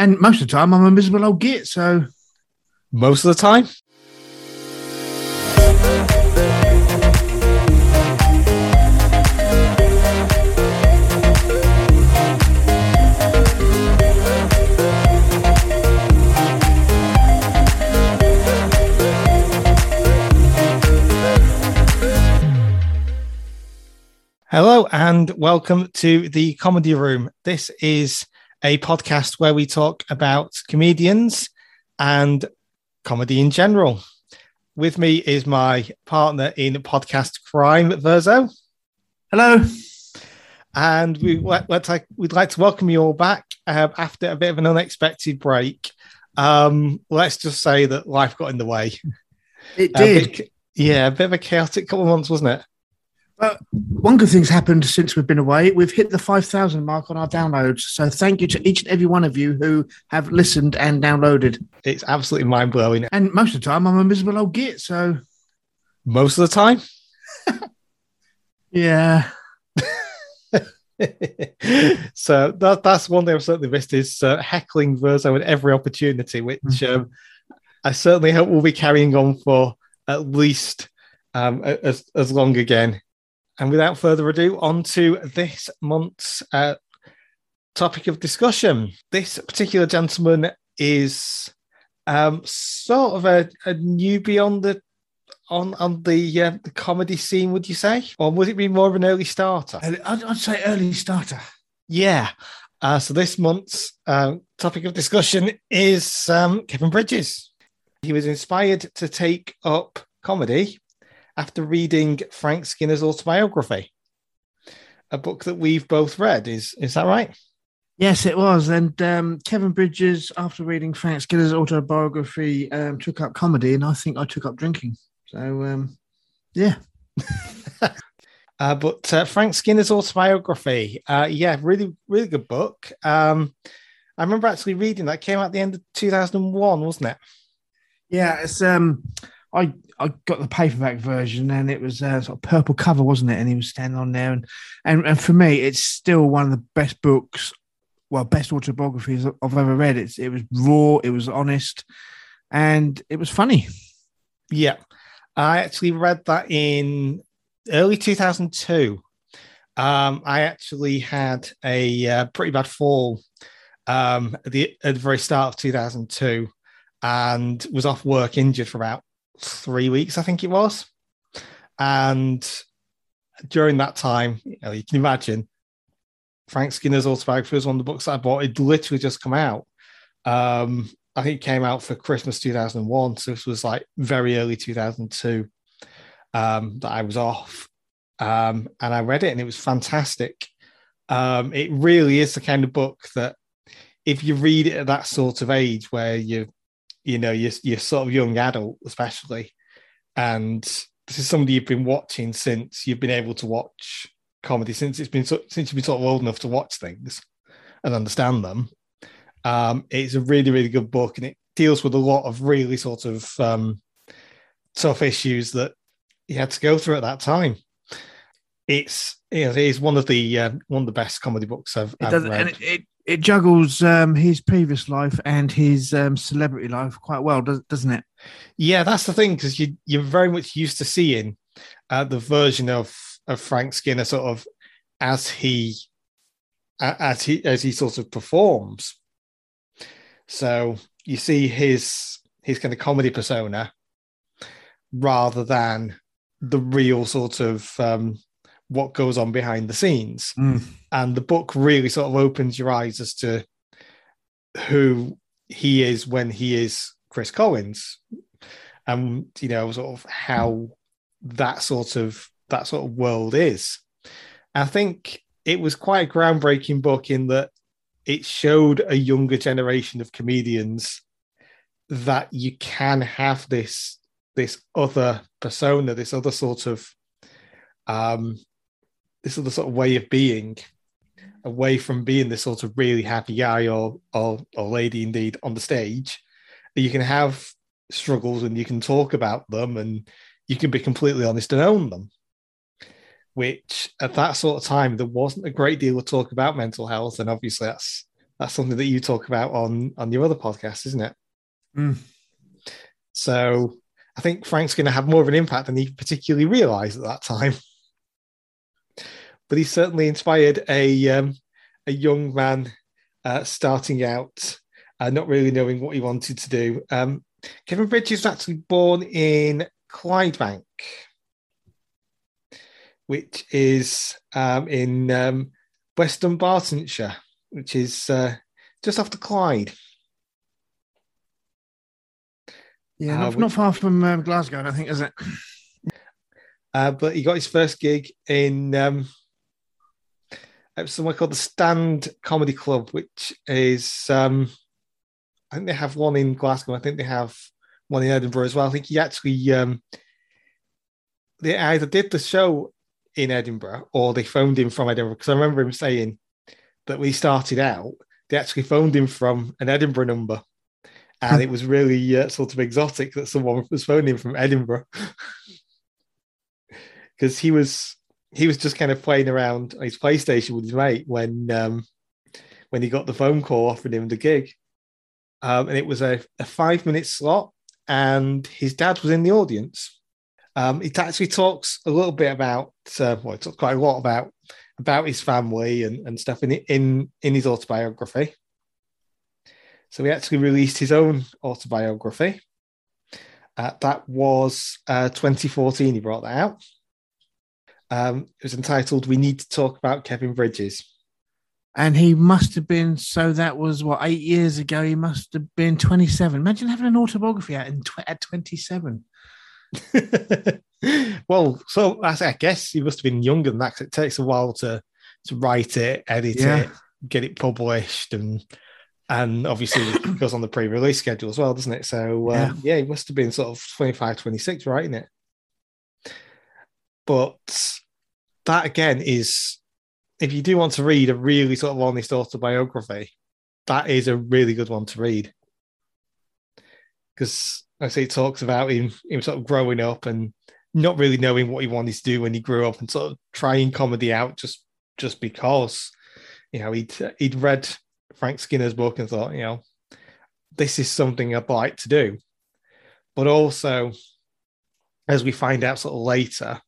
And most of the time, I'm a miserable old git. So most of the time. Hello and welcome to the Comedy Room. This is a podcast where we talk about comedians and comedy in general. With me is my partner in podcast crime, Verzo. Hello. And we, let's like, we'd like to welcome you all back uh, after a bit of an unexpected break. Um, let's just say that life got in the way. It did. Bit, yeah, a bit of a chaotic couple of months, wasn't it? Well, one good thing's happened since we've been away. We've hit the 5,000 mark on our downloads. So thank you to each and every one of you who have listened and downloaded. It's absolutely mind blowing. And most of the time, I'm a miserable old git. So most of the time, yeah. so that, that's one thing I've certainly missed is uh, heckling Verzo at every opportunity, which mm. um, I certainly hope we'll be carrying on for at least um, as, as long again. And without further ado, on to this month's uh, topic of discussion. This particular gentleman is um, sort of a, a newbie on the on on the uh, the comedy scene, would you say, or would it be more of an early starter? I'd, I'd say early starter. Yeah. Uh, so this month's uh, topic of discussion is um, Kevin Bridges. He was inspired to take up comedy after reading Frank Skinner's autobiography, a book that we've both read. Is is that right? Yes, it was. And um, Kevin Bridges, after reading Frank Skinner's autobiography, um, took up comedy, and I think I took up drinking. So, um, yeah. uh, but uh, Frank Skinner's autobiography, uh, yeah, really, really good book. Um, I remember actually reading that. Came out at the end of 2001, wasn't it? Yeah, it's um, I I got the paperback version and it was a uh, sort of purple cover, wasn't it? And he was standing on there, and and, and for me, it's still one of the best books, well, best autobiographies I've ever read. It's it was raw, it was honest, and it was funny. Yeah, I actually read that in early two thousand two. Um, I actually had a uh, pretty bad fall um, at the at the very start of two thousand two, and was off work injured for about three weeks, I think it was. And during that time, you know, you can imagine Frank Skinner's autobiography was one of the books that I bought. It literally just come out. Um, I think it came out for Christmas 2001. So this was like very early 2002 um, that I was off. Um, and I read it and it was fantastic. Um, it really is the kind of book that if you read it at that sort of age where you you know, you're, you're sort of young adult, especially. And this is somebody you've been watching since you've been able to watch comedy, since it's been so, since you've been sort of old enough to watch things and understand them. Um, it's a really, really good book, and it deals with a lot of really sort of um, tough issues that he had to go through at that time. It's you know, it is one of the uh, one of the best comedy books I've, it I've read. And it, it, it juggles um, his previous life and his um, celebrity life quite well, does, doesn't it? Yeah, that's the thing because you you're very much used to seeing uh, the version of of Frank Skinner sort of as he as he as he sort of performs. So you see his his kind of comedy persona rather than the real sort of um, what goes on behind the scenes. Mm. And the book really sort of opens your eyes as to who he is when he is Chris Collins. And you know, sort of how that sort of that sort of world is. I think it was quite a groundbreaking book in that it showed a younger generation of comedians that you can have this this other persona, this other sort of um, this other sort of way of being away from being this sort of really happy guy or, or or lady indeed on the stage you can have struggles and you can talk about them and you can be completely honest and own them which at that sort of time there wasn't a great deal of talk about mental health and obviously that's that's something that you talk about on on your other podcast, isn't it? Mm. So I think Frank's going to have more of an impact than he particularly realised at that time. But he certainly inspired a um, a young man uh, starting out, uh, not really knowing what he wanted to do. Um, Kevin Bridges was actually born in Clydebank, which is um, in um, West Dunbartonshire, which is uh, just off the Clyde. Yeah, Uh, not, which- not far from um, Glasgow, I think, is it? Uh, but he got his first gig in um, somewhere called the Stand Comedy Club, which is um, I think they have one in Glasgow. I think they have one in Edinburgh as well. I think he actually um, they either did the show in Edinburgh or they phoned him from Edinburgh because I remember him saying that we started out, they actually phoned him from an Edinburgh number. And it was really uh, sort of exotic that someone was phoning him from Edinburgh because he was he was just kind of playing around on his PlayStation with his mate when um, when he got the phone call offering him the gig, um, and it was a, a five minute slot, and his dad was in the audience. Um, it actually talks a little bit about uh, well, it talks quite a lot about about his family and, and stuff in in in his autobiography. So he actually released his own autobiography. Uh, that was uh, 2014. He brought that out. Um, it was entitled "We Need to Talk About Kevin Bridges." And he must have been, so that was what, eight years ago? He must have been 27. Imagine having an autobiography out in tw- at 27. well, so I guess he must have been younger than that. 'cause it takes a while to to write it, edit Yeah. it, get it published, and and obviously it goes on the pre-release schedule as well, doesn't it? So uh, yeah. he must have been sort of 25, 26 writing it. But that again is, if you do want to read a really sort of honest autobiography, that is a really good one to read. Because I say it talks about him, him sort of growing up and not really knowing what he wanted to do when he grew up and sort of trying comedy out just just because you know he'd he'd read Frank Skinner's book and thought you know this is something I'd like to do, but also as we find out sort of later,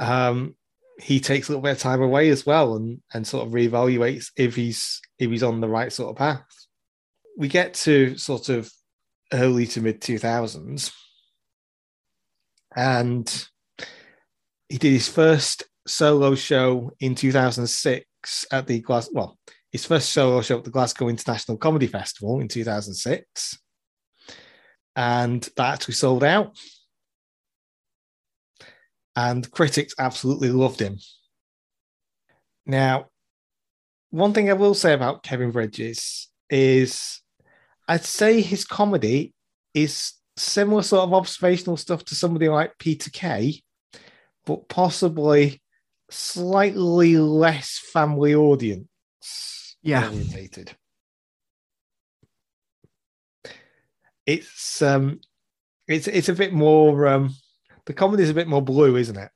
um, he takes a little bit of time away as well and and sort of reevaluates if he's if he's on the right sort of path. We get to sort of early to mid 2000s and he did his first solo show in 2006 at the Glas well his first solo show at the Glasgow International Comedy Festival in 2006 and that actually sold out and critics absolutely loved him now one thing I will say about Kevin Bridges is I'd say his comedy is similar sort of observational stuff to somebody like Peter Kay, but possibly slightly less family audience Yeah. orientated. It's um it's it's a bit more um the comedy is a bit more blue, isn't it?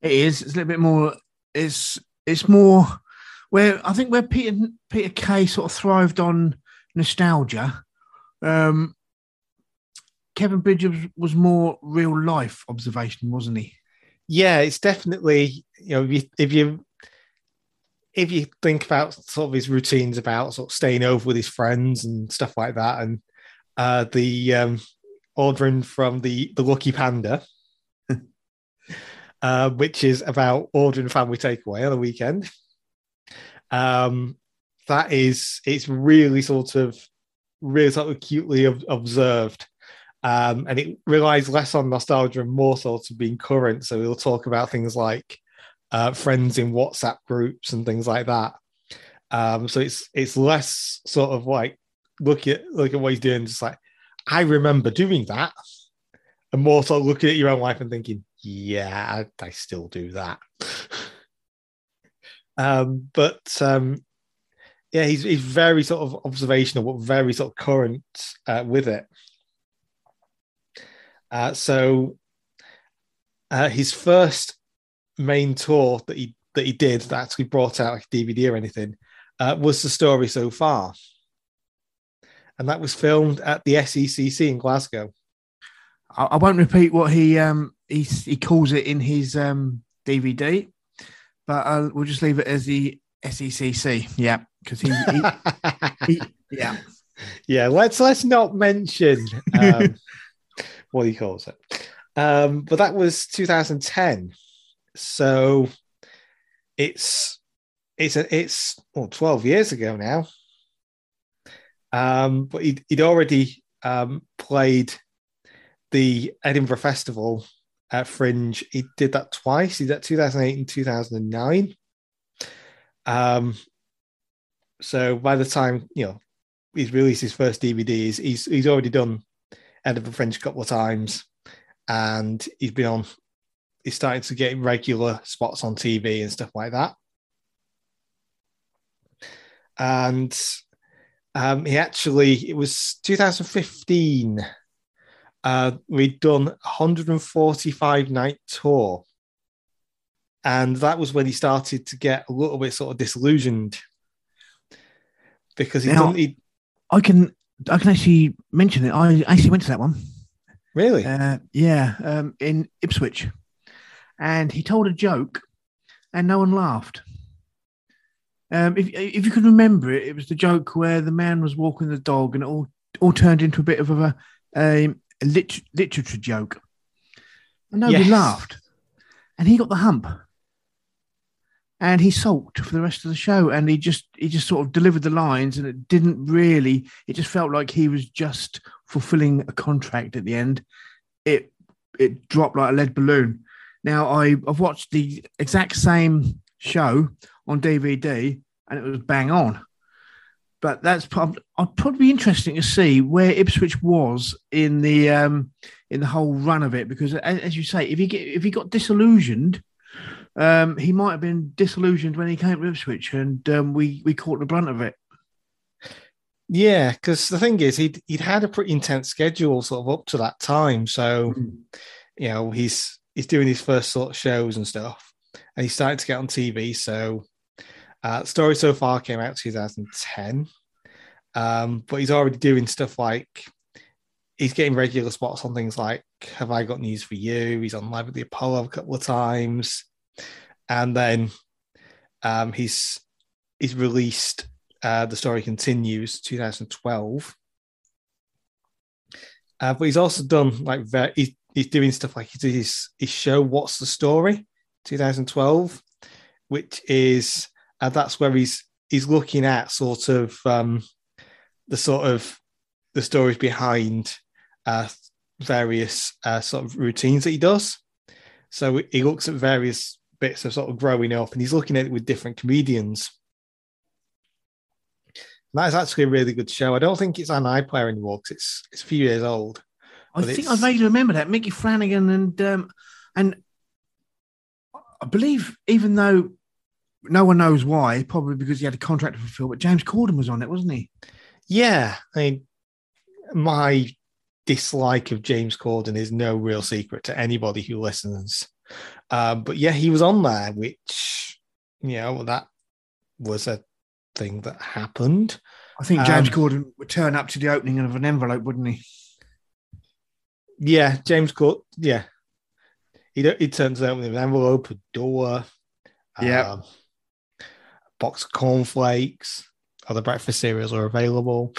It is. It's a little bit more. It's it's more where I think where Peter Peter Kay sort of thrived on nostalgia. Um, Kevin Bridges was more real life observation, wasn't he? yeah, it's definitely you know if you if you if you think about sort of his routines about sort of staying over with his friends and stuff like that, and uh, the um, ordering from the the Lucky Panda, uh, which is about ordering family takeaway on a weekend. Um, that is it's really sort of really sort of acutely ob- observed um, and it relies less on nostalgia and more sort of being current. So we'll talk about things like uh, friends in WhatsApp groups and things like that. Um, so it's it's less sort of like look at look at what he's doing, just like I remember doing that, and more so looking at your own life and thinking, yeah, I, I still do that. um, but um, yeah, he's he's very sort of observational, but very sort of current uh, with it. Uh, so uh, his first main tour that he that he did that actually brought out like a DVD or anything uh, was the story so far, and that was filmed at the SECC in Glasgow. I, I won't repeat what he um he he calls it in his um DVD, but uh, we'll just leave it as the SECC. Yeah, because he, he, he, yeah yeah. Let's let's not mention um, what he calls it. Um, but that was 2010, so it's it's a, it's well 12 years ago now. Um, but he'd, he'd already um, played the Edinburgh Festival at Fringe. He did that twice. He did that 2008 and 2009. Um, so by the time you know he's released his first DVDs, he's he's already done Edinburgh Fringe a couple of times, and he's been on. He's starting to get regular spots on TV and stuff like that. And um, he actually, it was 2015 uh, we'd done 145 night tour. And that was when he started to get a little bit sort of disillusioned because he Now- done he I can I can actually mention it. I actually went to that one. really Uh, yeah, um, in Ipswich, and he told a joke, and no one laughed. Um, if if you can remember it, it was the joke where the man was walking the dog, and it all all turned into a bit of a a, a lit- literature joke, and nobody Yes. laughed, and he got the hump. And he sulked for the rest of the show, and he just he just sort of delivered the lines, and it didn't really. It just felt like he was just fulfilling a contract at the end. It it dropped like a lead balloon. Now I I've watched the exact same show on DVD, and it was bang on. But that's I'd probably be interesting to see where Ipswich was in the um, in the whole run of it, because as, you say, if he get if he got disillusioned, um, he might have been disillusioned when he came to Ipswich, and um, we we caught the brunt of it. yeah because the thing is he'd he'd had a pretty intense schedule sort of up to that time so you know he's he's doing his first sort of shows and stuff and he started to get on tv so uh story so far came out 2010 um but he's already doing stuff like he's getting regular spots on things like have i got news for you? He's on live at the apollo a couple of times. And then um he's he's released uh the story continues 2012 uh, but he's also done like very, he's, he's doing stuff like he did his, his show What's the Story 2012, which is uh, that's where he's he's looking at sort of um, the sort of the stories behind uh, various uh, sort of routines that he does. So he looks at various bits of sort of growing up, and he's looking at it with different comedians. That is actually a really good show. I don't think it's on iPlayer anymore because it's it's a few years old. I think it's- I vaguely remember that Micky Flanagan and um, and I believe even though no one knows why, probably because he had a contract to fulfill, but James Corden was on it, wasn't he? Yeah, I mean, my dislike of James Corden is no real secret to anybody who listens. Um, but yeah, he was on there, which you know that was a thing that happened. I think James Um, Corden would turn up to the opening of an envelope, wouldn't he? Yeah, James Corden. Yeah, he he turns out with an envelope, a door, Yeah. um, a box of cornflakes. Other breakfast cereals are available.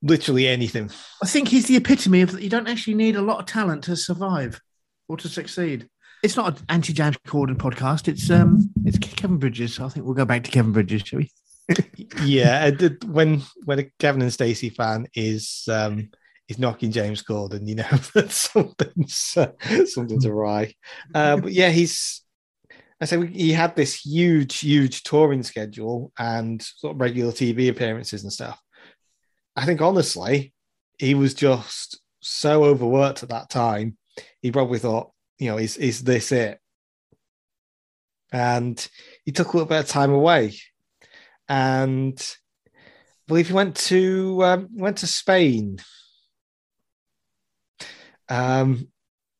Literally anything. I think he's the epitome of that you don't actually need a lot of talent to survive or to succeed. It's not an anti James Corden podcast. It's um it's Kevin Bridges. I think we'll go back to Kevin Bridges, shall we? yeah, when when a Gavin and Stacey fan is um is knocking James Corden, you know that something's uh, something's awry. Uh, but yeah, he's. I said he had this huge, huge touring schedule and sort of regular TV appearances and stuff. I think honestly, he was just so overworked at that time. He probably thought, you know, is is this it? And he took a little bit of time away and I believe he went to um, went to Spain. Um,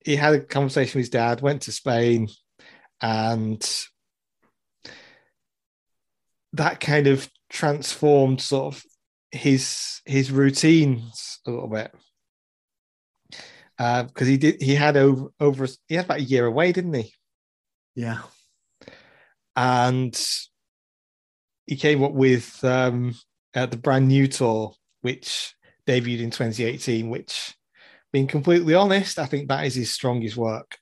he had a conversation with his dad, went to Spain, and that kind of transformed sort of his his routines a little bit because uh, he did he had over over he had about a year away, didn't he? Yeah, and he came up with um, uh, the brand new tour, which debuted in 2018. Which, being completely honest, I think that is his strongest work.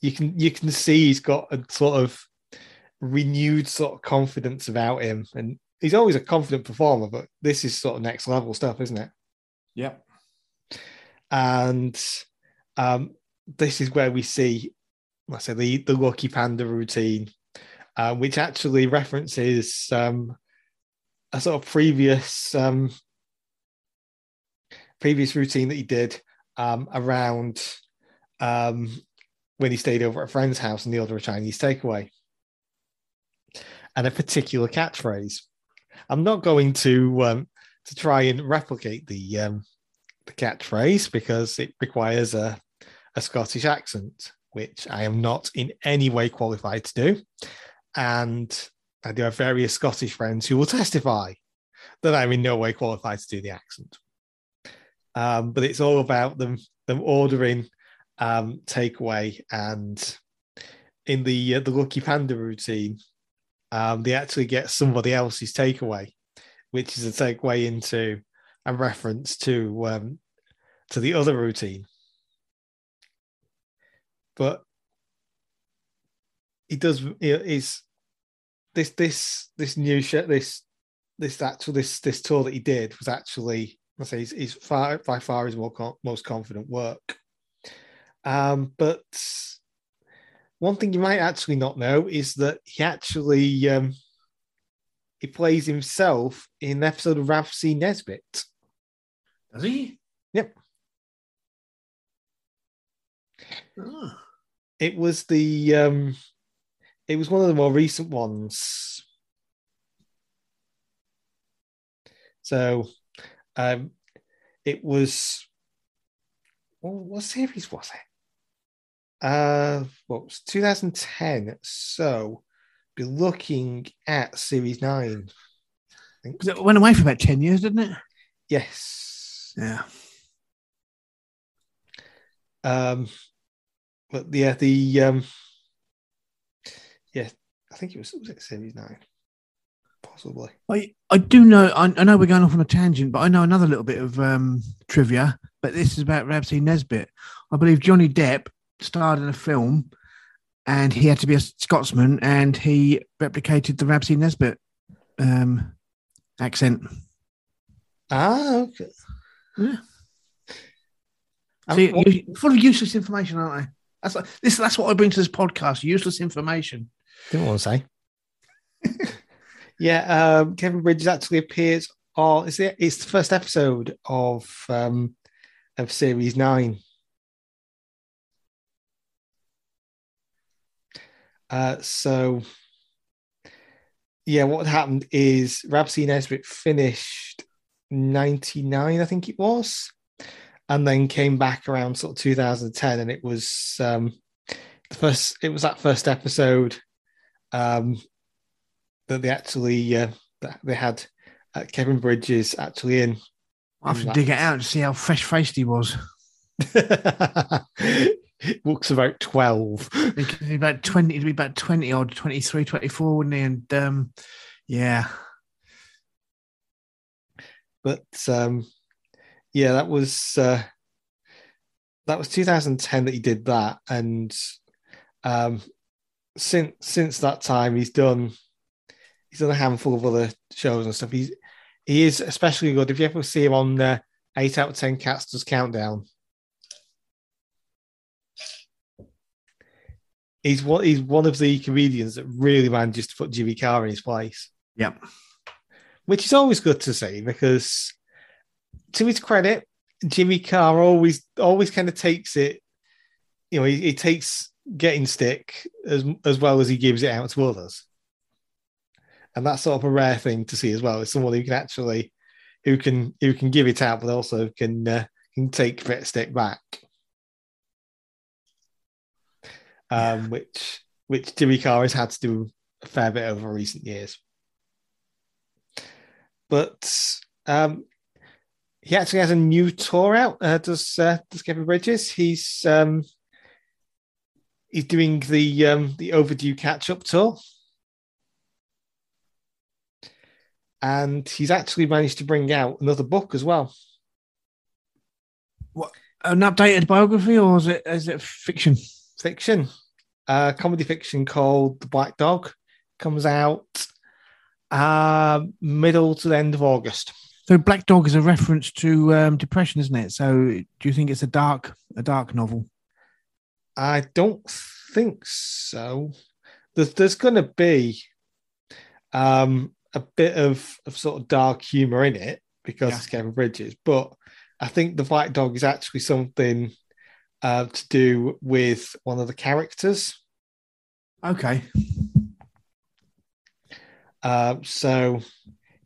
You can you can see he's got a sort of renewed sort of confidence about him, and he's always a confident performer, but this is sort of next level stuff, isn't it? Yep. And um, this is where we see, I say, the the Lucky Panda routine, uh, which actually references um, a sort of previous um, previous routine that he did um, around um, when he stayed over at a friend's house and the ordered a Chinese takeaway, and a particular catchphrase. I'm not going to um, to try and replicate the um, the catchphrase because it requires a, a Scottish accent, which I am not in any way qualified to do. And I do have various Scottish friends who will testify that I'm in no way qualified to do the accent. Um, but it's all about them them ordering um, takeaway and in the uh, the Lucky Panda routine, um, they actually get somebody else's takeaway, which is a takeaway into a reference to um, to the other routine. But he does is this this this new shit this this actual this this tour that he did was actually I say he's, he's far by far his more most confident work. Um, but one thing you might actually not know is that he actually um, he plays himself in an episode of Rab C. Nesbitt. Does he? Yep. Oh. It was the um, it was one of the more recent ones. So um, it was well, what series was it? Uh, what was 2010? So be looking at series nine. It went away for about 10 years, didn't it? Yes. Yeah. Um, but yeah, the um, yeah, I think it was was it series nine, possibly. I I do know. I, I know we're going off on a tangent, but I know another little bit of um, trivia. But this is about C. Nesbitt. I believe Johnny Depp starred in a film and he had to be a Scotsman and he replicated the C. Nesbitt um, accent. Ah, okay. Yeah. See, full of useless information, aren't I? That's like, this. That's what I bring to this podcast: useless information. Didn't want to say. yeah, um, Kevin Bridges actually appears. on. it's the, it's the first episode of um, of series nine. Uh, so, yeah, what happened is Rab C. Nesbitt finished 99, I think it was, and then came back around sort of 2010, and it was um, the first, it was that first episode um, that they actually, uh, that they had uh, Kevin Bridges actually in. I have to dig it out to see how fresh faced he was. looks about 12 he's about 20 he'd be about 20 or 23 24 wouldn't he and um yeah but um yeah that was uh that was 2010 that he did that and um since since that time he's done he's done a handful of other shows and stuff he's he is especially good if you ever see him on uh, 8 out of 10 cats does countdown he's one he's one of the comedians that really manages to put Jimmy Carr in his place. Yep. Which is always good to see because to his credit, Jimmy Carr always always kind of takes it, you know, he, he takes getting stick as as well as he gives it out to others. And that's sort of a rare thing to see as well. Is someone who can actually who can who can give it out, but also can uh, can take a stick back um, which which Jimmy Carr has had to do a fair bit over recent years. But um, he actually has a new tour out. Uh, does uh, does Kevin Bridges? He's um, he's doing the um, the overdue catch up tour, and he's actually managed to bring out another book as well. What an updated biography, or is it is it fiction? Fiction, uh, comedy fiction called The Black Dog comes out uh, middle to the end of August. So Black Dog is a reference to um, depression, isn't it? So do you think it's a dark a dark novel? I don't think so. There's there's going to be um, a bit of, of sort of dark humor in it because Yeah. it's Kevin Bridges, but I think the White Dog is actually something uh, to do with one of the characters. Okay. Uh, so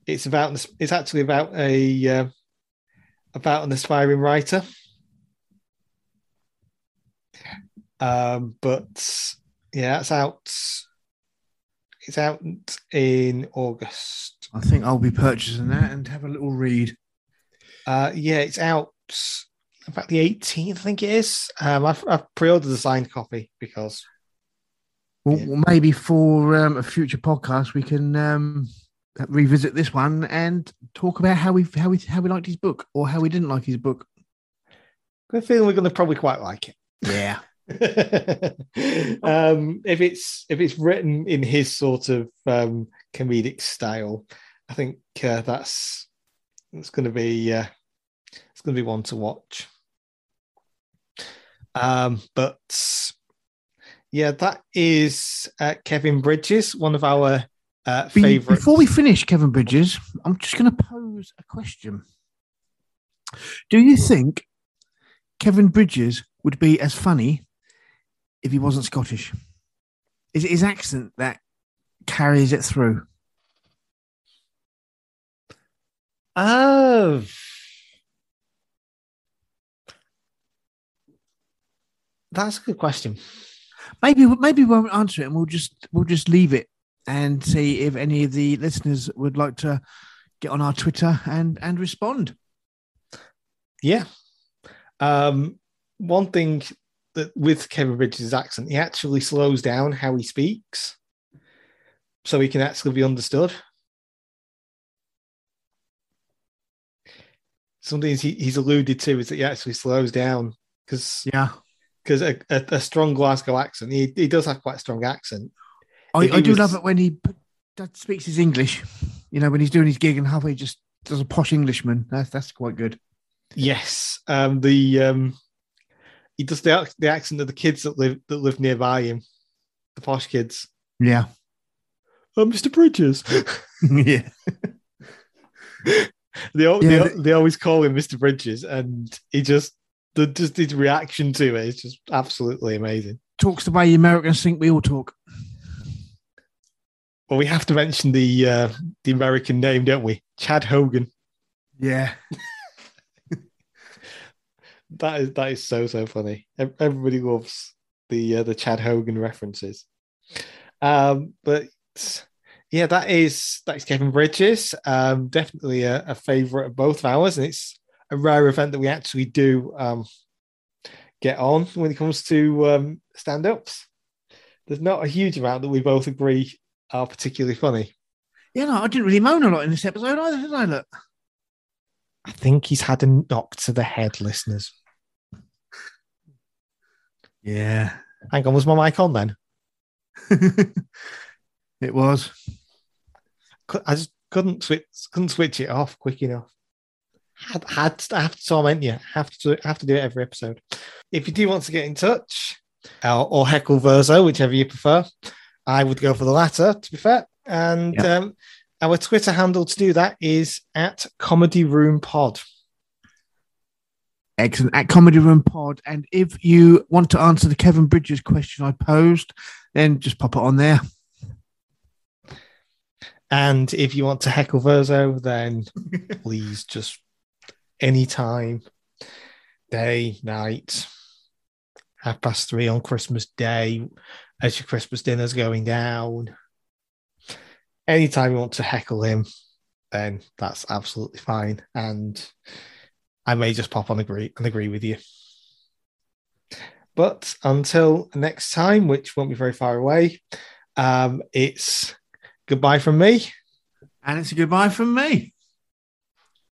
it's about it's actually about a uh, about an aspiring writer. Um, but yeah, it's out. It's out in August. I think I'll be purchasing that and have a little read. Uh, yeah, it's out about the 18th, I think it is. Um, I've, I've pre-ordered the signed copy because Well, Yeah. well, maybe for um, a future podcast, we can um, revisit this one and talk about how we how we how we liked his book or how we didn't like his book. I feel we're going to probably quite like it. Yeah. um, if it's if it's written in his sort of um, comedic style, I think uh, that's it's going to be uh, it's going to be one to watch. Um, but yeah, that is uh, Kevin Bridges, one of our uh, favorite. Before we finish, Kevin Bridges, I'm just going to pose a question. Do you think Kevin Bridges would be as funny if he wasn't Scottish? Is it his accent that carries it through? Oh. That's a good question. Maybe maybe we won't answer it, and we'll just we'll just leave it and see if any of the listeners would like to get on our Twitter and and respond. Yeah. Um, one thing that with Kevin Bridges' accent, he actually slows down how he speaks so he can actually be understood. Something he, he's alluded to is that he actually slows down because Yeah, because a, a, a strong Glasgow accent, he, he does have quite a strong accent. I, I do was- love it when he that speaks his English. You know, when he's doing his gig and halfway just does a posh Englishman. That's that's quite good. Yes, um, the um, he does the the accent of the kids that live that live nearby him, the posh kids. Yeah, Oh, Mr. Bridges. yeah. they, Yeah, they, they always call him Mr. Bridges, and he just the just his reaction to it is just absolutely amazing. Talks the way Americans think we all talk. Well, we have to mention the uh, the American name, don't we? Chad Hogan. Yeah, That is that is so so funny. Everybody loves the uh, the Chad Hogan references. Um, but yeah, that is that is Kevin Bridges. Um, definitely a, a favorite of both of ours, and it's a rare event that we actually do um, get on when it comes to um, stand ups. There's not a huge amount that we both agree are particularly funny. yeah. No, I didn't really moan a lot in this episode either, did I? Look, I think he's had a knock to the head, listeners. Yeah, Hang on, was my mic on then? it was. I just couldn't switch couldn't switch it off quick enough. Had had to, I have to torment you. Have to have to do it every episode. If you do want to get in touch, or, or heckle verso, whichever you prefer, I would go for the latter. To be fair, and Yeah. um, our Twitter handle to do that is at Comedy Room Pod. Excellent. At Comedy Room Pod. And if you want to answer the Kevin Bridges question I posed, then just pop it on there. And if you want to heckle verso, then please just anytime, day, night, half past three on Christmas Day, as your Christmas dinner's going down. anytime you want to heckle him, then that's absolutely fine. And I may just pop on agree and agree with you. But until next time, which won't be very far away, um, it's goodbye from me. And it's a goodbye from me.